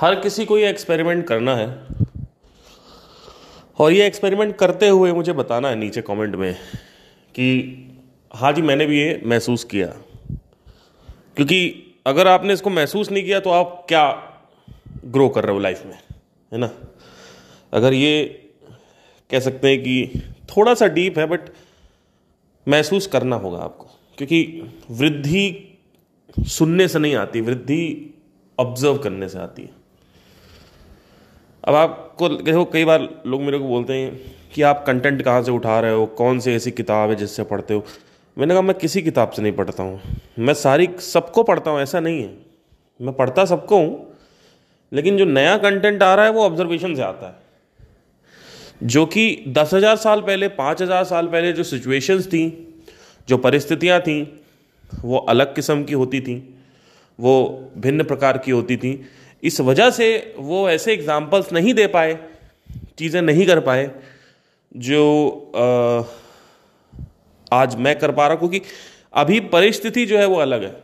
हर किसी को ये एक्सपेरिमेंट करना है। और ये एक्सपेरिमेंट करते हुए मुझे बताना है नीचे कमेंट में कि हाँ जी, मैंने भी ये महसूस किया। क्योंकि अगर आपने इसको महसूस नहीं किया तो आप क्या ग्रो कर रहे हो लाइफ में, है ना? अगर ये कह सकते हैं कि थोड़ा सा डीप है बट महसूस करना होगा आपको। क्योंकि वृद्धि सुनने से नहीं आती, वृद्धि ऑब्ज़र्व करने से आती है। अब आपको देखो, कई बार लोग मेरे को बोलते हैं कि आप कंटेंट कहाँ से उठा रहे हो? कौन सी ऐसी किताब है जिससे पढ़ते हो? मैंने कहा, मैं किसी किताब से नहीं पढ़ता हूँ। मैं सारी सबको पढ़ता हूँ, ऐसा नहीं है। मैं पढ़ता सबको हूँ, लेकिन जो नया कंटेंट आ रहा है, वो ऑब्जर्वेशन से आता है। जो कि दस हज़ार साल पहले, पाँच हज़ार साल पहले जो सिचुएशंस थी, जो परिस्थितियाँ थीं, वो अलग किस्म की होती थी, वो भिन्न प्रकार की होती थी। इस वजह से वो ऐसे एग्जाम्पल्स नहीं दे पाए चीज़ें नहीं कर पाए जो आ, आज मैं कर पा रहा हूँ क्योंकि अभी परिस्थिति जो है वो अलग है।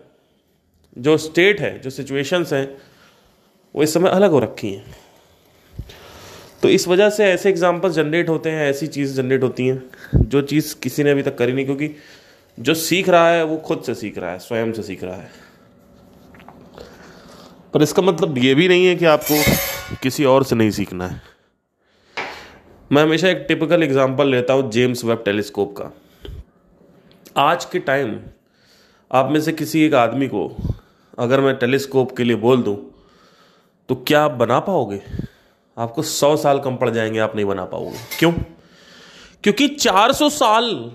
जो स्टेट है जो सिचुएशंस हैं वो इस समय अलग हो रखी हैं। तो इस वजह से ऐसे एग्जाम्पल्स जनरेट होते हैं ऐसी चीज़ जनरेट होती हैं जो चीज़ किसी ने अभी तक करी नहीं क्योंकि जो सीख रहा है वो खुद से सीख रहा है स्वयं से सीख रहा है। पर इसका मतलब ये भी नहीं है कि आपको किसी और से नहीं सीखना है। मैं हमेशा एक टिपिकल एग्जांपल लेता हूँ जेम्स वेब टेलीस्कोप का। आज के टाइम आप में से किसी एक आदमी को अगर मैं टेलीस्कोप के लिए बोल दूँ तो क्या आप बना पाओगे? आपको सौ साल कम पड़ जाएँगे, आप नहीं बना पाओगे। क्यों? क्योंकि 400 साल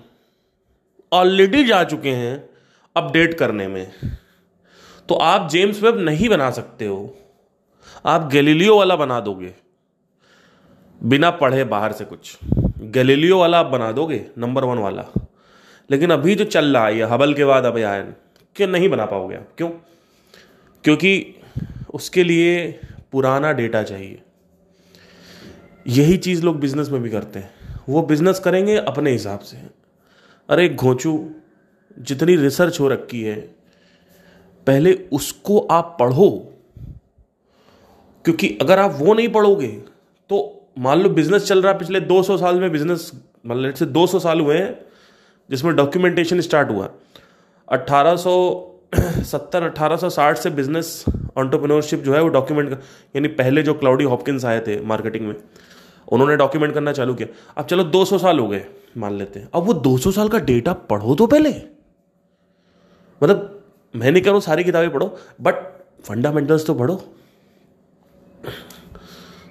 ऑलरेडी जा चुके हैं अपडेट करने में। तो आप जेम्स वेब नहीं बना सकते हो। आप गैलीलियो वाला बना दोगे। बिना पढ़े बाहर से कुछ। गैलीलियो वाला आप बना दोगे, नंबर वन वाला। लेकिन अभी जो चल रहा है, ये हबल के बाद अब आयन क्यों नहीं बना पाओगे आप? क्यों? क्योंकि उसके लिए पुराना डेटा चाहिए। यही चीज़ लोग बिज़नेस में भी करते हैं। वो बिज़नेस करेंगे अपने हिसाब से। अरे घोंचू, जितनी रिसर्च हो रखी है पहले उसको आप पढ़ो। क्योंकि अगर आप वो नहीं पढ़ोगे तो मान लो बिज़नेस चल रहा है पिछले 200 साल में बिज़नेस मतलब से 200 साल हुए हैं, जिसमें डॉक्यूमेंटेशन स्टार्ट हुआ। 1870 1860 से बिज़नेस ऑन्टरप्रिनोरशिप जो है वो डॉक्यूमेंट यानी पहले जो क्लाउडी हॉपकिंस आए थे मार्केटिंग में, उन्होंने डॉक्यूमेंट करना चालू किया। अब चलो 200 साल हो गए, मान लेते हैं। अब वो 200 साल का डेटा पढ़ो तो पहले। मतलब मैं नहीं करूँ सारी किताबें पढ़ो बट फंडामेंटल्स तो पढ़ो।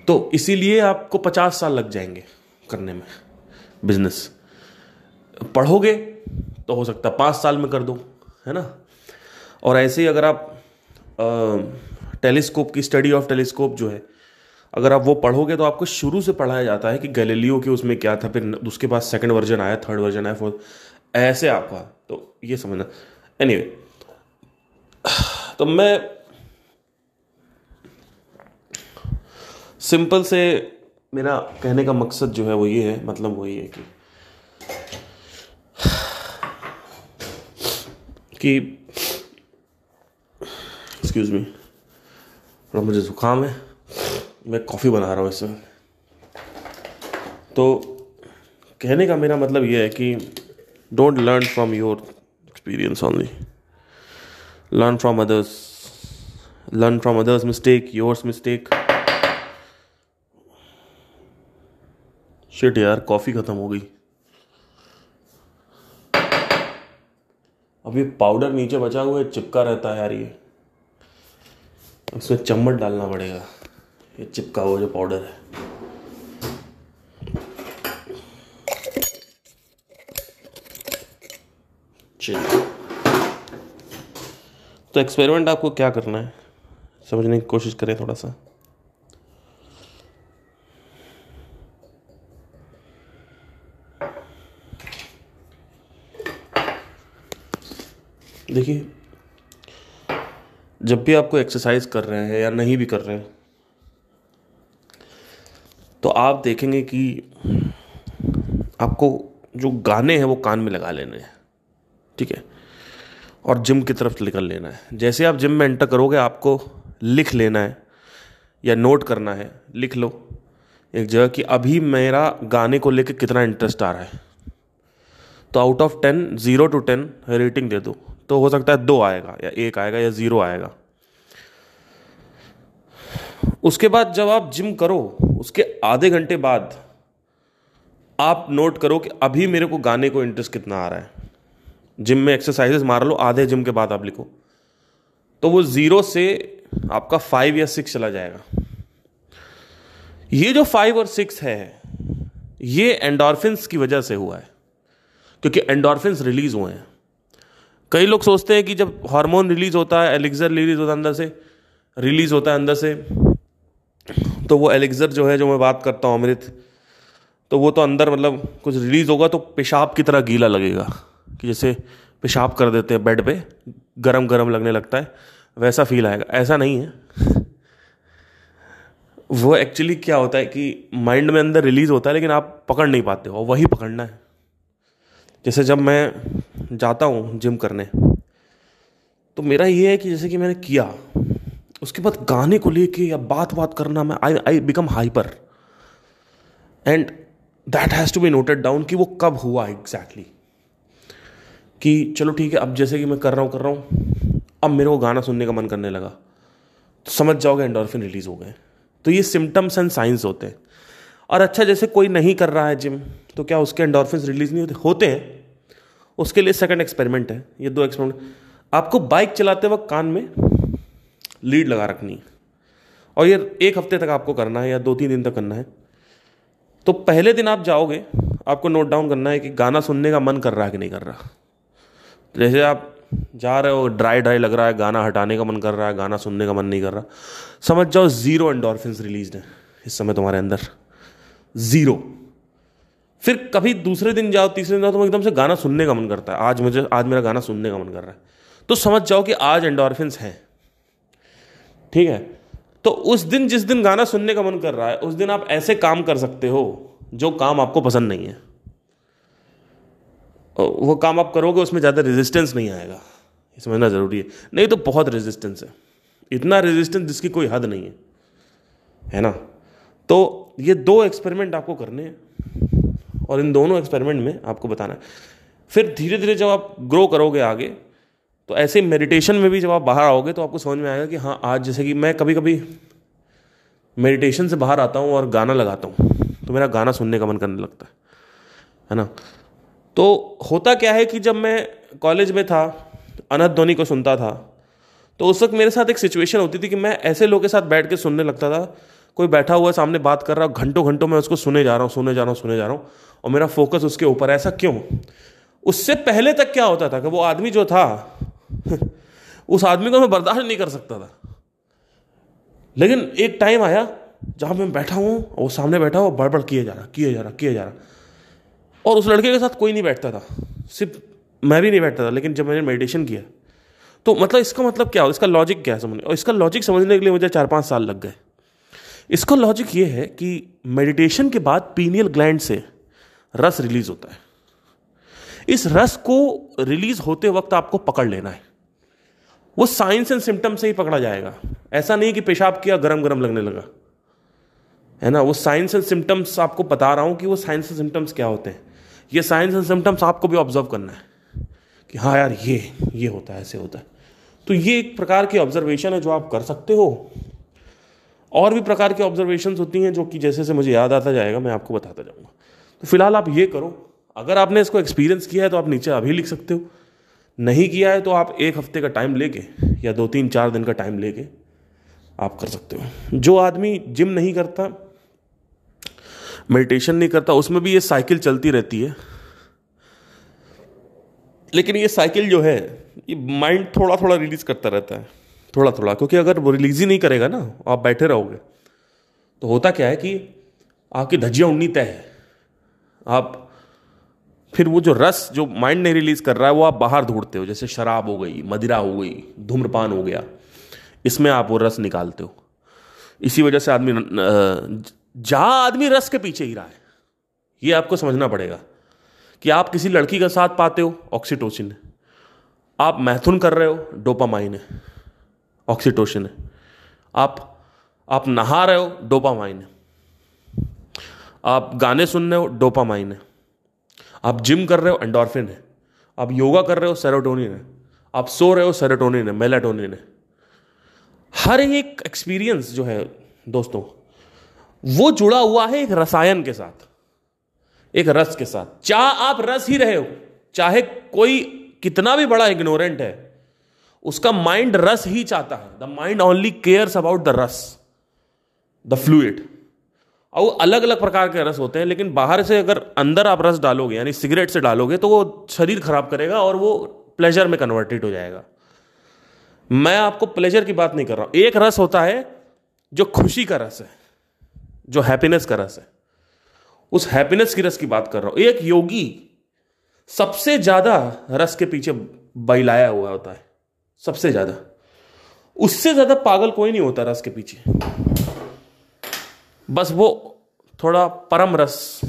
तो इसीलिए आपको पचास साल लग जाएँगे करने में बिज़नेस पढ़ोगे तो हो सकता है पाँच साल में कर दो है ना? और ऐसे ही अगर आप टेलीस्कोप की स्टडी ऑफ़ टेलीस्कोप जो है अगर आप वो पढ़ोगे तो आपको शुरू से पढ़ाया जाता है कि गैलीलियो के उसमें क्या था फिर उसके पास सेकंड वर्जन आया थर्ड वर्जन आया फोर्थ ऐसे आपका तो ये समझना। एनीवे anyway, तो मैं सिंपल से मेरा कहने का मकसद जो है वो ये है मतलब वो ये है कि कि एक्सक्यूज मी थोड़ा मुझे ज़ुकाम है, मैं कॉफ़ी बना रहा हूँ इसमें तो कहने का मेरा मतलब ये है कि don't learn from your experience only learn from others. Learn from others mistake, yours mistake. Shit यार कॉफ़ी ख़त्म हो गई। अब ये पाउडर नीचे बचा हुआ है, चिपका रहता है यार ये। इसमें चम्मच डालना पड़ेगा। ये चिपका हुआ जो पाउडर है। चलिए तो एक्सपेरिमेंट आपको क्या करना है? समझने की कोशिश करें थोड़ा सा। देखिए, जब भी आपको एक्सरसाइज कर रहे हैं या नहीं भी कर रहे हैं तो आप देखेंगे कि आपको जो गाने हैं वो कान में लगा लेने हैं। ठीक है? और जिम की तरफ़ निकल लेना है। जैसे आप जिम में एंटर करोगे, आपको लिख लेना है या नोट करना है, लिख लो। एक जगह कि अभी मेरा गाने को लेकर कितना इंटरेस्ट आ रहा है। तो out of ten zero to ten rating दे दो। तो हो सकता है दो आएगा, या एक आएगा, या ज़ीरो आएगा। उसके बाद जब आप जिम करो, उसके आधे घंटे बाद आप नोट करो कि अभी मेरे को गाने को इंटरेस्ट कितना आ रहा है। जिम में एक्सरसाइजेस मार लो, आधे जिम के बाद आप लिखो। तो वो ज़ीरो से आपका फाइव या सिक्स चला जाएगा। ये जो फाइव और सिक्स है, ये एंडोरफिन्स की वजह से हुआ है, क्योंकि एंडोरफिन्स रिलीज़ हुए हैं। कई लोग सोचते हैं कि जब हार्मोन रिलीज़ होता है एलिक्सर रिलीज़ होता है अंदर से रिलीज़ होता है अंदर से तो वो एलिक्सर जो है, जो मैं बात करता हूँ, अमृत तो वो तो अंदर मतलब कुछ रिलीज़ होगा तो पेशाब की तरह गीला लगेगा। कि जैसे पेशाब कर देते हैं बेड पे, गरम गरम लगने लगता है, वैसा फील आएगा। ऐसा नहीं है। वो एक्चुअली क्या होता है कि माइंड में अंदर रिलीज़ होता है, लेकिन आप पकड़ नहीं पाते हो वही पकड़ना है। जैसे जब मैं जाता हूँ जिम करने तो मेरा ये है कि जैसे कि मैंने किया, उसके बाद गाने को लेके या बात बात करना, मैं I I become hyper and that has to be noted down कि वो कब हुआ एग्जैक्टली. कि चलो ठीक है, अब जैसे कि मैं कर रहा हूँ, कर रहा हूँ, अब मेरे को गाना सुनने का मन करने लगा। तो समझ जाओगे एंडोरफिन रिलीज़ हो गए। तो ये सिम्टम्स एंड साइंस होते हैं। और अच्छा जैसे कोई नहीं कर रहा है जिम तो क्या उसके एंडोरफिन रिलीज़ नहीं होते? होते हैं। उसके लिए सेकंड एक्सपेरिमेंट है। ये दो एक्सपेरिमेंट आपको बाइक चलाते वक्त कान में लीड लगा रखनी है। और ये एक हफ़्ते तक आपको करना है या दो तीन दिन तक करना है। तो पहले दिन आप जाओगे, आपको नोट डाउन करना है कि गाना सुनने का मन कर रहा है कि नहीं कर रहा। जैसे आप जा रहे हो ड्राई ड्राई लग रहा है, गाना हटाने का मन कर रहा है, गाना सुनने का मन नहीं कर रहा, समझ जाओ ज़ीरो एंडोरफिन रिलीज़ है इस समय तुम्हारे अंदर। ज़ीरो फिर कभी दूसरे दिन जाओ, तीसरे दिन जाओ तो एकदम से गाना सुनने का मन करता है। आज मुझे, आज मेरा गाना सुनने का मन कर रहा है। तो समझ जाओ कि आज एंडोरफिन हैं। ठीक है? तो उस दिन, जिस दिन गाना सुनने का मन कर रहा है, उस दिन आप ऐसे काम कर सकते हो, जो काम आपको पसंद नहीं है। वो काम आप करोगे, उसमें ज़्यादा रेजिस्टेंस नहीं आएगा। ये समझना ज़रूरी है। नहीं तो बहुत रेजिस्टेंस है। इतना रेजिस्टेंस जिसकी कोई हद नहीं है। है ना? तो ये दो एक्सपेरिमेंट आपको करने हैं और इन दोनों एक्सपेरिमेंट में आपको बताना है। फिर धीरे धीरे जब आप ग्रो करोगे आगे तो ऐसे मेडिटेशन में भी जब आप बाहर आओगे तो आपको समझ में आएगा कि हाँ आज जैसे कि मैं कभी कभी मेडिटेशन से बाहर आता हूँ और गाना लगाता हूँ तो मेरा गाना सुनने का मन करने लगता है। है ना? तो होता क्या है कि जब मैं कॉलेज में था अनंत धोनी को सुनता था तो उस वक्त मेरे साथ एक सिचुएशन होती थी कि मैं ऐसे लोगों के साथ बैठ के सुनने लगता था। कोई बैठा हुआ है सामने बात कर रहा घंटों घंटों मैं उसको सुने जा रहा हूँ, सुने जा रहा हूँ, सुने जा रहा हूँ और मेरा फोकस उसके ऊपर ऐसा क्यों? उससे पहले तक क्या होता था कि वो आदमी जो था, उस आदमी को मैं बर्दाश्त नहीं कर सकता था। लेकिन एक टाइम आया जहाँ मैं बैठा हूँ वो सामने बैठा हुआ बड़बड़ किए जा रहा किए जा रहा किए जा रहा। और उस लड़के के साथ कोई नहीं बैठता था। सिर्फ़ मैं भी नहीं बैठता था, लेकिन जब मैंने मेडिटेशन किया तो मतलब इसका मतलब क्या? हो इसका लॉजिक क्या है समझने? और इसका लॉजिक समझने के लिए मुझे चार पाँच साल लग गए। इसका लॉजिक ये है कि मेडिटेशन के बाद पीनियल ग्लैंड से रस रिलीज़ होता है। इस रस को रिलीज़ होते वक्त आपको पकड़ लेना है। वो साइंस एंड सिम्टम से ही पकड़ा जाएगा। ऐसा नहीं कि पेशाब किया गरम गरम लगने लगा। है ना? वो साइंस एंड सिम्टम्स आपको बता रहा हूँ कि वो साइंस एंड सिम्टम्स क्या होते हैं। ये साइंस एंड सिम्टम्स आपको भी ऑब्ज़र्व करना है कि हाँ यार, ये ये होता है, ऐसे होता है। तो ये एक प्रकार की ऑब्जर्वेशन है जो आप कर सकते हो। और भी प्रकार की ऑब्जर्वेशन होती हैं जो कि जैसे जैसे मुझे याद आता जाएगा, मैं आपको बताता जाऊँगा। तो फ़िलहाल आप ये करो, अगर आपने इसको एक्सपीरियंस किया है तो आप नीचे अभी लिख सकते हो। नहीं किया है तो आप एक हफ़्ते का टाइम लेके या दो तीन चार दिन का टाइम लेके आप कर सकते हो। जो आदमी जिम नहीं करता मेडिटेशन नहीं करता, उसमें भी ये साइकिल चलती रहती है। लेकिन ये साइकिल जो है, ये माइंड थोड़ा थोड़ा रिलीज़ करता रहता है थोड़ा थोड़ा क्योंकि अगर वो रिलीज़ ही नहीं करेगा ना, आप बैठे रहोगे तो होता क्या है कि आपकी धज्जियाँ उड़नी तय है। आप, फिर वो जो रस जो माइंड नहीं रिलीज़ कर रहा है, वो आप बाहर ढूंढते हो, जैसे शराब हो गई, मदिरा हो गई, धूम्रपान हो गया, इसमें आप वो रस निकालते हो। इसी वजह से आदमी जहाँ आदमी रस के पीछे ही रहा है। ये आपको समझना पड़ेगा कि आप किसी लड़की का साथ पाते हो, ऑक्सीटोसिन। है आप मैथुन कर रहे हो, डोपामाइन है, ऑक्सीटोसिन है। आप आप नहा रहे हो, डोपामाइन है। आप गाने सुन रहे हो, डोपामाइन है। आप जिम कर रहे हो, एंडोर्फिन है। आप योगा कर रहे हो, सेरोटोनिन है। आप सो रहे हो, सेरोटोनिन है, मेलाटोनिन है। हर एक एक्सपीरियंस जो है, दोस्तों वो जुड़ा हुआ है एक रसायन के साथ, एक रस के साथ। चाह आप रस ही रहे हो, चाहे कोई कितना भी बड़ा इग्नोरेंट है, उसका माइंड रस ही चाहता है। The mind only cares about the रस द फ्लूड और अलग अलग प्रकार के रस होते हैं, लेकिन बाहर से अगर अंदर आप रस डालोगे, यानी सिगरेट से डालोगे तो वो शरीर खराब करेगा और वो प्लेजर में कन्वर्टेड हो जाएगा। मैं आपको प्लेजर की बात नहीं कर रहा हूँ। एक रस होता है जो खुशी का रस है। जो हैप्पीनेस का रस है। उस हैप्पीनेस की रस की बात कर रहा हूँ। एक योगी सबसे ज़्यादा रस के पीछे बैलाया हुआ होता है। सबसे ज़्यादा। उससे ज़्यादा पागल कोई नहीं होता रस के पीछे। बस वो थोड़ा परम रस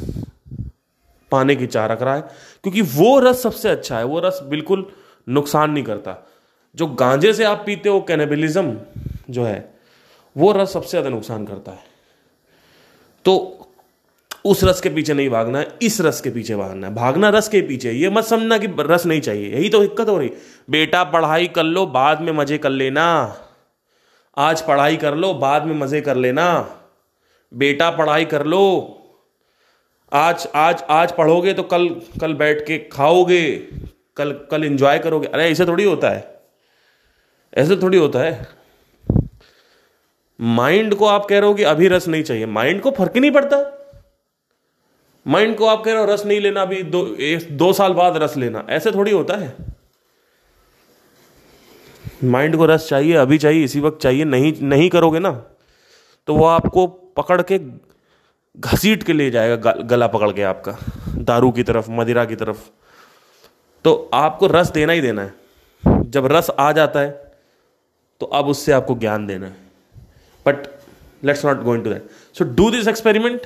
पाने की चाह रख रहा है, क्योंकि वो रस सबसे अच्छा है। वो रस बिल्कुल नुकसान नहीं करता। जो गांजे से आप पीते हो कैनेबलिज्म जो है, वो रस सबसे ज़्यादा नुकसान करता है। तो उस रस के पीछे नहीं भागना है इस रस के पीछे भागना। है भागना रस के पीछे, ये मत समझना कि रस नहीं चाहिए, यही तो दिक्कत हो रही। बेटा, पढ़ाई कर लो, बाद में मज़े कर लेना। आज पढ़ाई कर लो, बाद में मज़े कर लेना। बेटा, पढ़ाई कर लो। आज आज आज पढ़ोगे तो कल कल बैठ के खाओगे, कल कल एंजॉय करोगे। अरे, ऐसे थोड़ी होता है। ऐसे थोड़ी होता है। माइंड को आप कह रहे हो कि अभी रस नहीं चाहिए। माइंड को फ़र्क ही नहीं पड़ता। माइंड को आप कह रहे हो रस नहीं लेना अभी दो एक, दो साल बाद रस लेना। ऐसे थोड़ी होता है। माइंड को रस चाहिए अभी चाहिए इसी वक्त चाहिए नहीं नहीं करोगे ना तो वो आपको पकड़ के घसीट के ले जाएगा गला पकड़ के आपका दारू की तरफ़ मदिरा की तरफ़। तो आपको रस देना ही देना है। जब रस आ जाता है तो अब उससे आपको ज्ञान देना है। But let's not going to that so do this experiment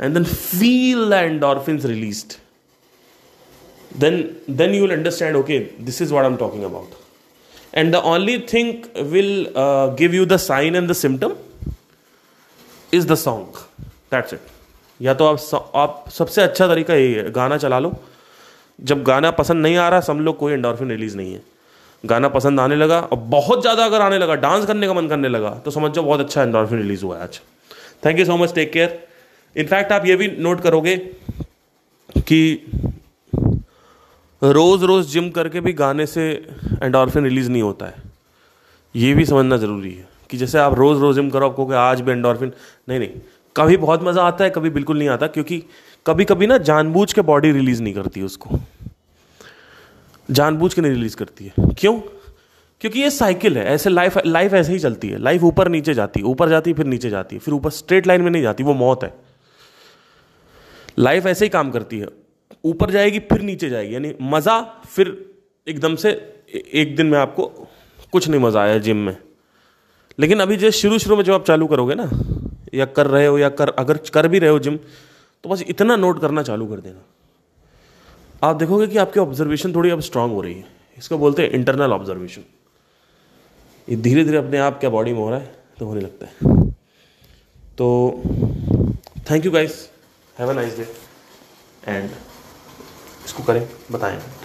and then feel the endorphin release then then you will understand okay this is what i'm talking about. And the only thing will uh, give you the sign and the symptom is the song that's it या तो आप आप सबसे अच्छा तरीका यही है गाना चला लो। जब गाना पसंद नहीं आ रहा समझ लो कोई एंडोरफिन रिलीज़ नहीं है। गाना पसंद आने लगा, और बहुत ज़्यादा अगर आने लगा, डांस करने का मन करने लगा तो समझ जाओ बहुत अच्छा एंडोरफिन रिलीज़ हुआ है आज। Thank you so much take care in fact आप ये भी नोट करोगे कि रोज़ रोज़ जिम करके भी गाने से एंडोरफिन रिलीज़ नहीं होता है। ये भी समझना ज़रूरी है कि जैसे आप रोज़ रोज़ जिम करो आपको आज भी एंडोरफिन नहीं नहीं, कभी बहुत मज़ा आता है, कभी बिल्कुल नहीं आता, क्योंकि कभी कभी ना जानबूझ के बॉडी रिलीज़ नहीं करती उसको। जानबूझ के नहीं रिलीज़ करती है। क्यों? क्योंकि ये साइकिल है, ऐसे लाइफ लाइफ ऐसे ही चलती है। लाइफ ऊपर नीचे जाती है ऊपर जाती है फिर नीचे जाती है फिर ऊपर स्ट्रेट लाइन में नहीं जाती, वो मौत है। लाइफ ऐसे ही काम करती है। ऊपर जाएगी, फिर नीचे जाएगी। यानी मज़ा फिर एकदम से एक दिन में आपको कुछ नहीं मज़ा आया जिम में। लेकिन अभी जो शुरू शुरू में जो आप चालू करोगे ना, या कर रहे हो, या कर, अगर कर भी रहे हो जिम तो बस इतना नोट करना चालू कर देना। आप देखोगे कि आपकी ऑब्जर्वेशन थोड़ी अब स्ट्रांग हो रही है। इसको बोलते हैं इंटरनल ऑब्जर्वेशन ये धीरे धीरे अपने आप क्या बॉडी में हो रहा है तो होने लगता है। तो thank you guys have a nice day and इसको करें, बताएँ।